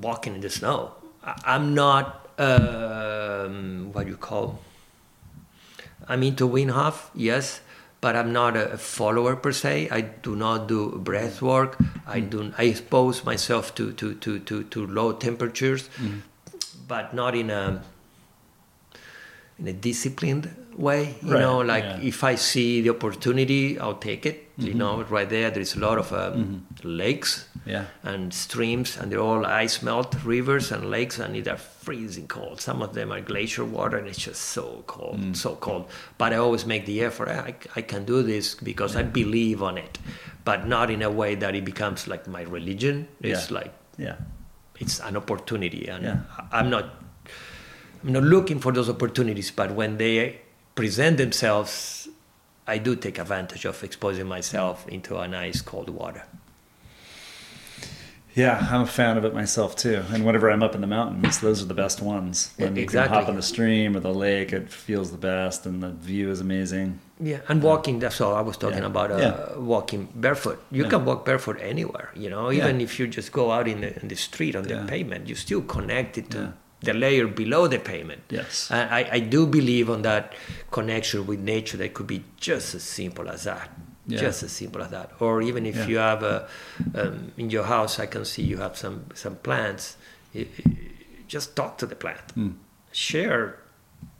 walking in the snow. I- I'm not um, what you call. I'm into Wim Hof, yes, but I'm not a follower per se. I do not do breath work. I do. I expose myself to to to to, to low temperatures, but not in a in a disciplined way. You Right, know, like yeah. if I see the opportunity, I'll take it. You mm-hmm. know, right there, there's a lot of um, mm-hmm. lakes yeah, and streams, and they're all ice melt rivers and lakes, and they're freezing cold. Some of them are glacier water, and it's just so cold, mm. so cold. But I always make the effort. I, I can do this because I believe on it, but not in a way that it becomes like my religion. It's Yeah. like yeah, it's an opportunity, and Yeah. I'm not I'm not looking for those opportunities. But when they present themselves, I do take advantage of exposing myself into a nice cold water. yeah. I'm a fan of it myself too. And whenever I'm up in the mountains, those are the best ones. When you can Exactly. hop in the stream or the lake, it feels the best, and the view is amazing. Yeah, and walking. That's all I was talking Yeah. about. Uh, Yeah. Walking barefoot. You Yeah. can walk barefoot anywhere. You know, even if you just go out in the in the street on the pavement, you're still connected to. The layer below the pavement. Yes. and I, I do believe on that connection with nature. That could be just as simple as that. Yeah. Just as simple as that. Or even if Yeah. you have a um, in your house, I can see you have some some plants. Just talk to the plant. Mm. Share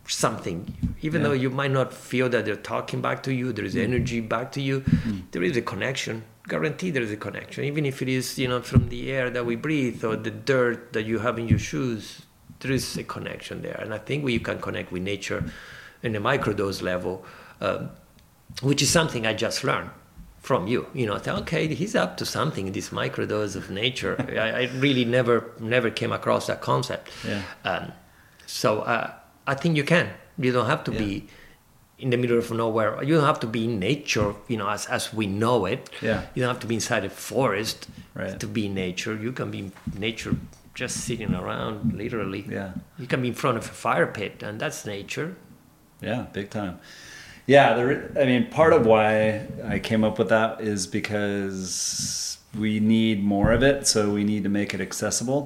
something even Yeah. though you might not feel that they're talking back to you there is energy back to you there is a connection guarantee there is a connection even if it is you know from the air that we breathe or the dirt that you have in your shoes there is a connection there, and I think we can connect with nature in a microdose level, um, which is something I just learned from you. You know, I thought, okay, he's up to something in this microdose of nature. I, I, really never never came across that concept. Yeah. Um, so uh, I think you can. You don't have to Yeah. be in the middle of nowhere. You don't have to be in nature, you know, as, as we know it. Yeah. You don't have to be inside a forest Right. to be in nature. You can be in nature just sitting around, literally. Yeah. You can be in front of a fire pit, and that's nature. Yeah, big time. Yeah, the, re- I mean, part of why I came up with that is because we need more of it, so we need to make it accessible.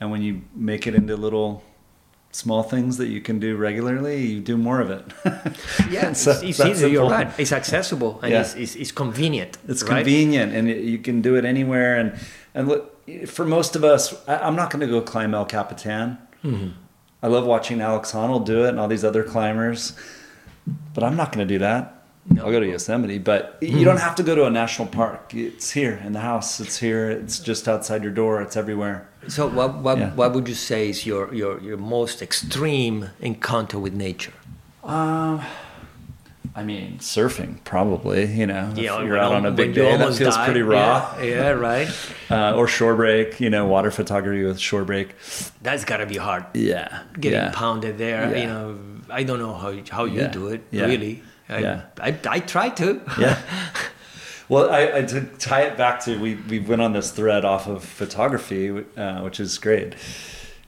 And when you make it into little small things that you can do regularly, you do more of it. Yeah, So it's, it's easy. You're right. It's accessible and Yeah. it's, it's, it's convenient. It's right? convenient, and it, you can do it anywhere. And and look, for most of us, I, I'm not going to go climb El Capitan. Mm-hmm. I love watching Alex Honnold do it and all these other climbers, but I'm not going to do that. No. I'll go to Yosemite, but Mm-hmm. you don't have to go to a national park. It's here in the house. It's here. It's just outside your door. It's everywhere. So, what, what, Yeah. what would you say is your, your, your most extreme encounter with nature? Um, I mean, surfing probably. You know, if Yeah, you're out on a big day, that feels die. pretty raw. Yeah, yeah, right. Uh, or shore break. You know, water photography with shore break. That's got to be hard. Yeah, Getting yeah. pounded there, you know. I don't know how how you do it. Really, I, Yeah. I, I try to. yeah. Well, I, I to tie it back to we we went on this thread off of photography, uh, which is great.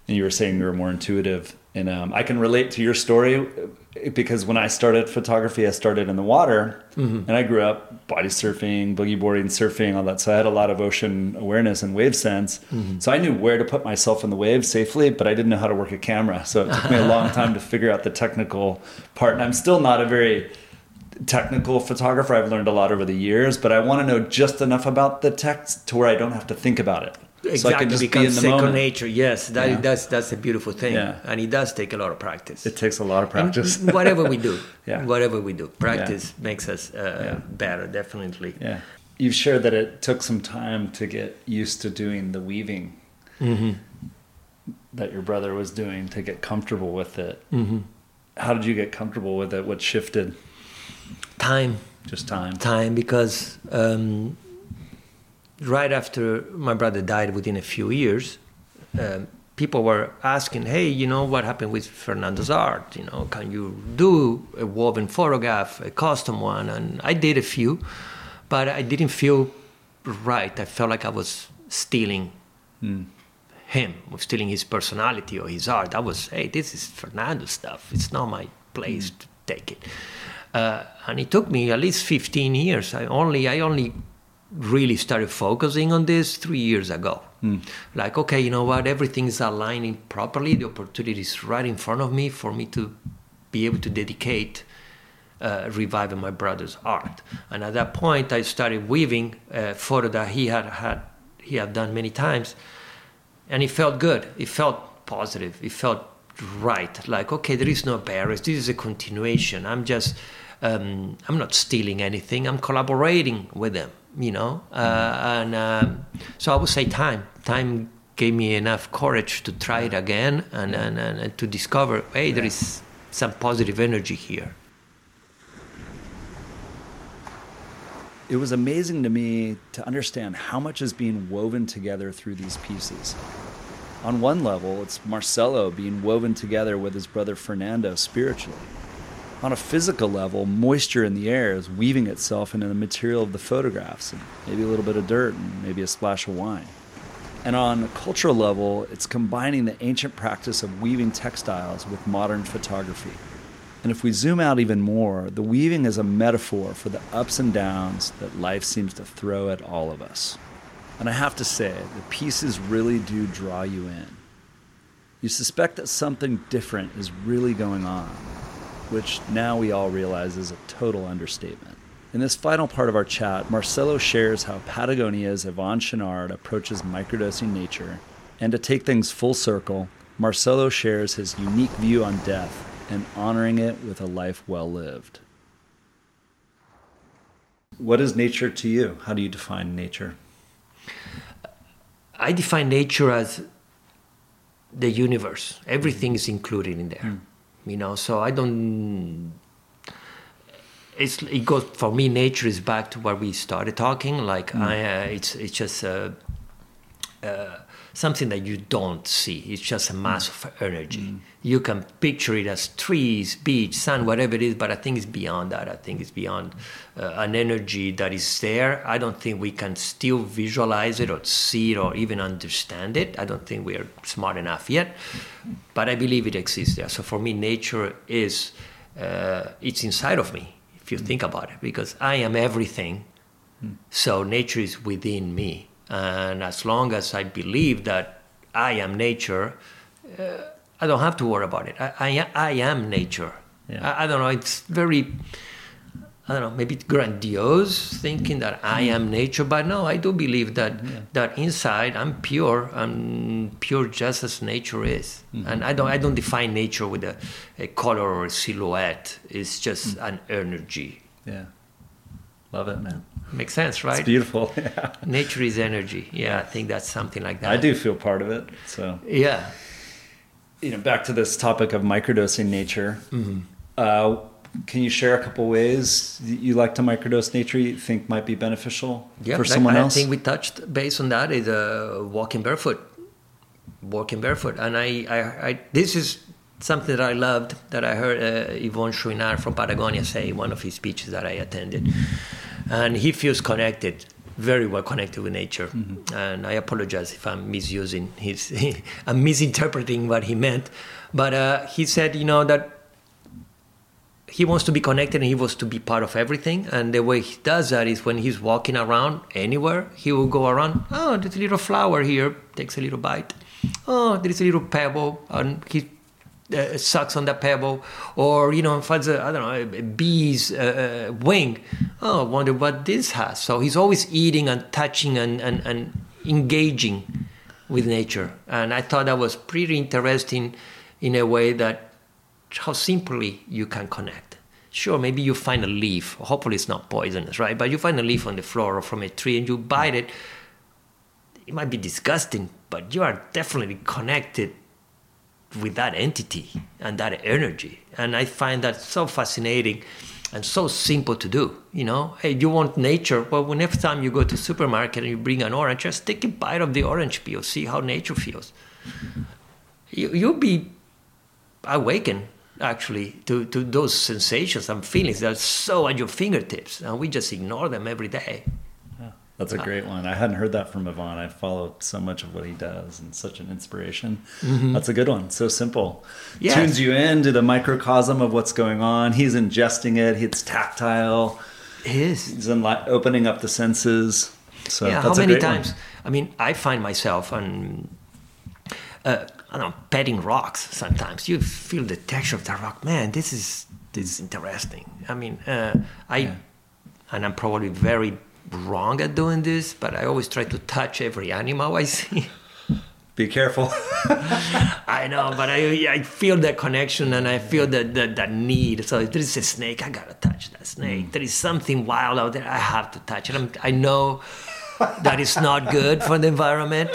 And you were saying you were more intuitive, and um, I can relate to your story uh, because when I started photography, I started in the water, and I grew up body surfing, boogie boarding, surfing, all that. So I had a lot of ocean awareness and wave sense. So I knew where to put myself in the waves safely, but I didn't know how to work a camera. So it took me a long time to figure out the technical part, and I'm still not a very technical photographer. I've learned a lot over the years, but I want to know just enough about the text to where I don't have to think about it. Exactly, so I can just be in becomes the second moment. nature. Yes, that, Yeah. that's that's a beautiful thing, Yeah. and it does take a lot of practice. It takes a lot of practice. whatever we do, Yeah. whatever we do, practice makes us uh, Yeah. better, definitely. yeah. You've shared that it took some time to get used to doing the weaving Mm-hmm. that your brother was doing to get comfortable with it. Mm-hmm. How did you get comfortable with it? What shifted? Time, Just time. time, because um, right after my brother died, within a few years, um, people were asking, "Hey, you know what happened with Fernando's art? You know, can you do a woven photograph, a custom one?" And I did a few, but I didn't feel right. I felt like I was stealing him, of stealing his personality or his art. I was, hey, this is Fernando's stuff. It's not my place to take it. Uh, and it took me at least 15 years. I only, I only really started focusing on this three years ago. Like, okay, you know what? Everything is aligning properly. The opportunity is right in front of me for me to be able to dedicate uh, reviving my brother's art. And at that point, I started weaving a photo that he had had he had done many times, and it felt good. It felt positive. It felt right. Like okay, there is no barriers. This is a continuation. I'm just um, I'm not stealing anything. I'm collaborating with them. You know, uh, and um, so I would say time. Time gave me enough courage to try it again and, and, and, and to discover, hey, there is some positive energy here. It was amazing to me to understand how much is being woven together through these pieces. On one level, it's Marcelo being woven together with his brother Fernando spiritually. On a physical level, moisture in the air is weaving itself into the material of the photographs, and maybe a little bit of dirt and maybe a splash of wine. And on a cultural level, it's combining the ancient practice of weaving textiles with modern photography. And if we zoom out even more, the weaving is a metaphor for the ups and downs that life seems to throw at all of us. And I have to say, the pieces really do draw you in. You suspect that something different is really going on, which now we all realize is a total understatement. In this final part of our chat, Marcelo shares how Patagonia's Yvon Chouinard approaches microdosing nature. And to take things full circle, Marcelo shares his unique view on death and honoring it with a life well lived. What is nature to you? How do you define nature? I define nature as the universe. Everything is included in there. Hmm. You know, so I don't. It's it goes for me. Nature is back to where we started talking. Like I, uh, it's it's just. Uh, uh, something that you don't see. It's just a mass of energy. You can picture it as trees, beach, sun, whatever it is, but I think it's beyond that. I think it's beyond uh, an energy that is there. I don't think we can still visualize it or see it or even understand it. I don't think we are smart enough yet, but I believe it exists there. So for me, nature is uh, it's inside of me. If you think about it, because I am everything, so nature is within me. And as long as I believe that I am nature, uh, I don't have to worry about it. I, I, I am nature. Yeah. I, I don't know. It's very, I don't know, maybe grandiose thinking that I hmm. am nature, but no, I do believe that that inside I'm pure. I'm pure just as nature is, mm-hmm. and I don't I don't define nature with a, a color or a silhouette. It's just mm. an energy. Yeah. Love it, man. Makes sense, right? It's beautiful. Yeah. Nature is energy. Yeah, I think that's something like that. I do feel part of it. So, Yeah. you know, back to this topic of microdosing nature. Mm-hmm. Uh, can you share a couple ways you like to microdose nature you think might be beneficial Yeah, for someone I else? I think we touched base on that is uh, walking barefoot, walking barefoot, and I, I, I, this is something that I loved that I heard uh, Yvon Chouinard from Patagonia say in one of his speeches that I attended, and he feels connected, very well connected with nature, Mm-hmm. and I apologize if I'm misusing his, I'm misinterpreting what he meant, but uh, he said, you know that he wants to be connected and he wants to be part of everything. And the way he does that is when he's walking around anywhere, he will go around. Oh, there's a little flower here. Takes a little bite. Oh, there's a little pebble, and he uh, sucks on that pebble. Or you know, finds a I don't know a bee's uh, uh, wing. Oh, I wonder what this has. So he's always eating and touching and and, and engaging with nature. And I thought that was pretty interesting in a way that how simply you can connect. Sure, maybe you find a leaf. Hopefully, it's not poisonous, right? But you find a leaf on the floor or from a tree and you bite it. It might be disgusting, but you are definitely connected with that entity and that energy. And I find that so fascinating and so simple to do. You know, hey, you want nature? Well, when time you go to supermarket and you bring an orange, just take a bite of the orange peel, see how nature feels. You, you'll be awakened actually to, to those sensations and feelings that are so at your fingertips and we just ignore them every day That's a great one. I hadn't heard that from Yvon. I follow so much of what he does and such an inspiration. That's a good one. So simple. Mm-hmm. Yes. Tunes you into the microcosm of what's going on. He's ingesting it. It's tactile. it is He's opening up the senses. So yeah, how many great one. times? I mean, I find myself on, uh, I don't know, petting rocks. Sometimes you feel the texture of the rock. Man, this is this is interesting. I mean, uh, I, Yeah. and I'm probably very wrong at doing this, but I always try to touch every animal I see. Be careful. I know, but I I feel that connection and I feel that that, that need. So if there is a snake, I gotta touch that snake. There is something wild out there, I have to touch it. I'm, I know that it's not good for the environment.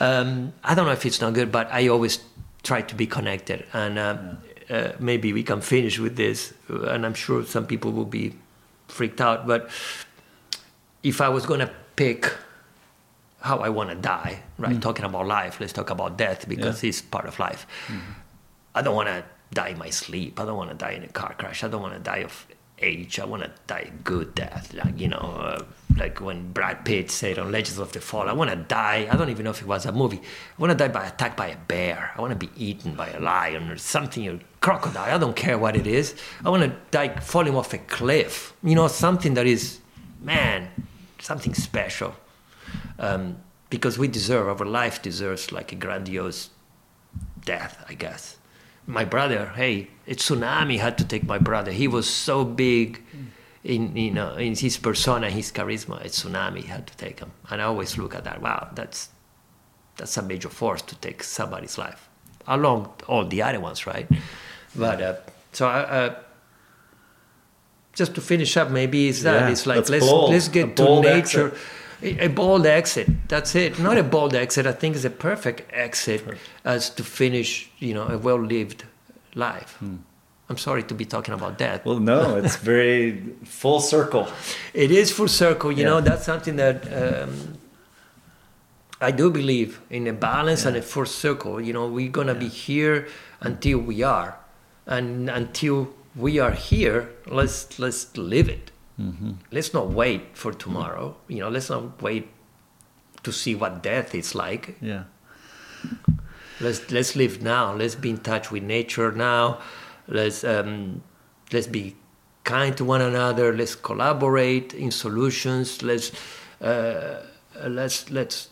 Um, I don't know if it's not good, but I always try to be connected. And uh, uh, maybe we can finish with this. And I'm sure some people will be freaked out. But if I was gonna pick how I want to die, right? Talking about life, let's talk about death because it's part of life. I don't want to die in my sleep. I don't want to die in a car crash. I don't want to die of age. I want to die a good death, like you know, uh, like when Brad Pitt said on Legends of the Fall. I want to die. I don't even know if it was a movie. I want to die by attacked by a bear. I want to be eaten by a lion or something, a crocodile. I don't care what it is. I want to die falling off a cliff. You know, something that is, man, something special um, because we deserve our life deserves like a grandiose death, I guess. My brother, hey, a tsunami had to take my brother. He was so big in you know in his persona, his charisma. A tsunami had to take him, and I always look at that. Wow, that's that's a major force to take somebody's life, along all the other ones, right? But uh, so I. Uh, just to finish up, maybe is that Yeah, it's like let's bold. let's get to nature exit. a, bold exit. That's it. Not a bold exit. I think it's a perfect exit as to finish, you know, a well-lived life. I'm sorry to be talking about that. Well, no, it's very full circle. It is full circle. You Yeah. know, that's something that um, I do believe in a balance and a full circle. You know, we're gonna be here until we are, and until we are here, let's let's live it. Let's not wait for tomorrow. You know, let's not wait to see what death is like. Yeah. Let's let's live now. Let's be in touch with nature now. Let's um, let's be kind to one another. Let's collaborate in solutions. Let's uh, let's let's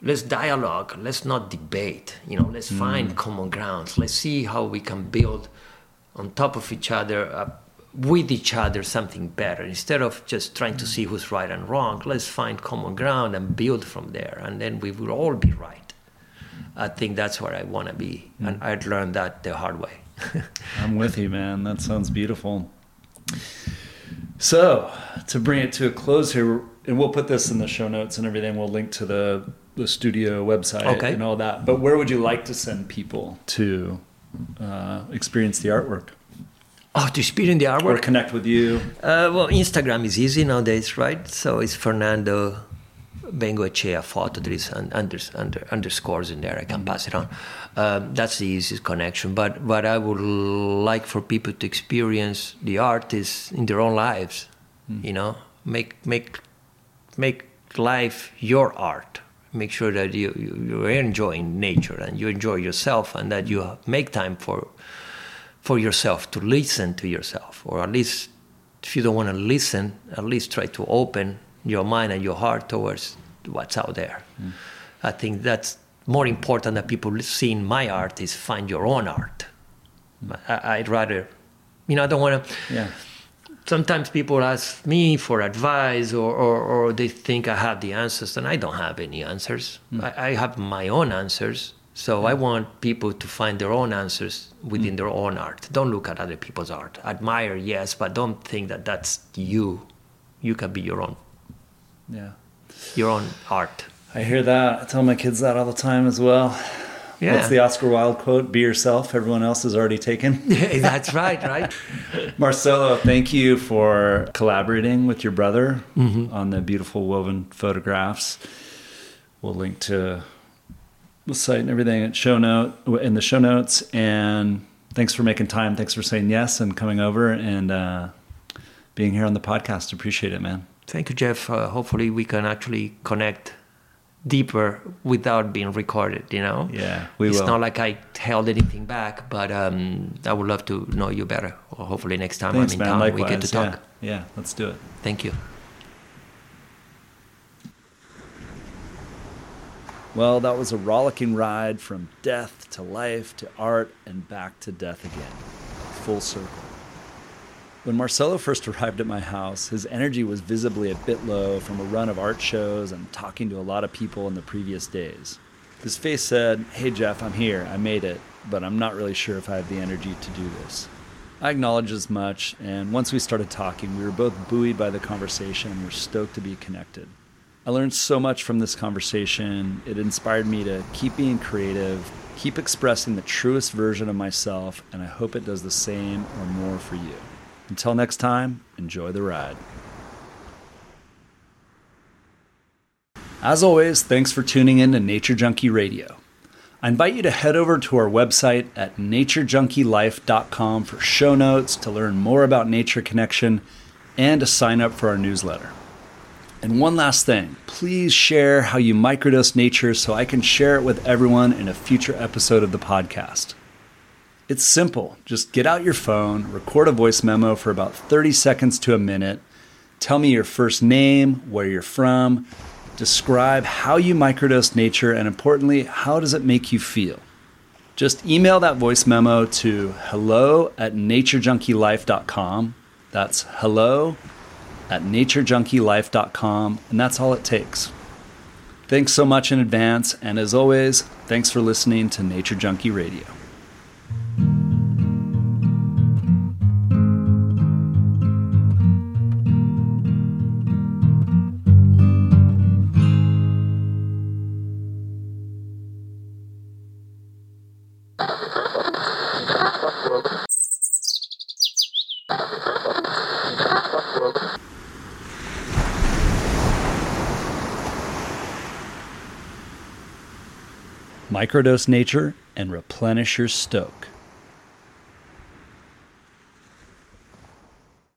let's dialogue. Let's not debate. You know, let's find common grounds. Let's see how we can build on top of each other. Uh, with each other something better instead of just trying to mm. see who's right and wrong let's find common ground and build from there and then we will all be right mm. I think that's where I want to be, and mm. I'd learned that the hard way. I'm with you, man. That sounds beautiful. So, to bring it to a close here, and we'll put this in the show notes and everything. We'll link to the the studio website Okay. and all that. But where would you like to send people to uh, experience the artwork Oh, to experience the artwork? or connect with you? Uh, well, Instagram is easy nowadays, right? So it's Fernando Bengoechea photo. There is un- under, under, underscores in there. I can pass it on. Um, that's the easiest connection. But what I would like for people to experience the art is in their own lives. You know, make make make life your art. Make sure that you, you you're enjoying nature and you enjoy yourself, and that you make time for for yourself to listen to yourself, or at least if you don't want to listen, at least try to open your mind and your heart towards what's out there. Hmm. I think that's more important that people seeing my art is find your own art. Hmm. I, I'd rather, you know, I don't want to. Yeah. Sometimes people ask me for advice, or, or, or they think I have the answers, and I don't have any answers. Hmm. I, I have my own answers. So I hmm. want people to find their own answers within hmm. their own art. Don't look at other people's art. Admire, yes, but don't think that that's you. You can be your own, Yeah. your own art. I hear that. I tell my kids that all the time as well. Yeah, What's the Oscar Wilde quote? Be yourself. Everyone else is already taken. that's right, right. Marcelo, thank you for collaborating with your brother on the beautiful woven photographs. We'll link to the site and everything at show note in the show notes. And thanks for making time. Thanks for saying yes and coming over and uh, being here on the podcast. Appreciate it, man. Thank you, Jeff. Uh, hopefully, we can actually connect deeper without being recorded. You know. Yeah, we it's will. not like I held anything back, but um, I would love to know you better. Or hopefully, next time Thanks, I'm in man. town, Likewise. we get to talk. Yeah. yeah, let's do it. Thank you. Well, that was a rollicking ride from death to life to art and back to death again. Full circle. When Marcelo first arrived at my house, his energy was visibly a bit low from a run of art shows and talking to a lot of people in the previous days. His face said, Hey Jeff, I'm here. I made it, but I'm not really sure if I have the energy to do this. I acknowledged as much, and once we started talking, we were both buoyed by the conversation and were stoked to be connected. I learned so much from this conversation. It inspired me to keep being creative, keep expressing the truest version of myself, and I hope it does the same or more for you. Until next time, enjoy the ride. As always, thanks for tuning in to Nature Junkie Radio. I invite you to head over to our website at naturejunkielife.com for show notes, to learn more about Nature Connection, and to sign up for our newsletter. And one last thing please share how you microdose nature so I can share it with everyone in a future episode of the podcast. It's simple. Just get out your phone, record a voice memo for about 30 seconds to a minute. Tell me your first name, where you're from, describe how you microdose nature, and importantly, how does it make you feel? Just email that voice memo to hello at naturejunkielife.com. That's hello at naturejunkielife.com, and that's all it takes. Thanks so much in advance, and as always, thanks for listening to Nature Junkie Radio. Microdose nature and replenish your stoke.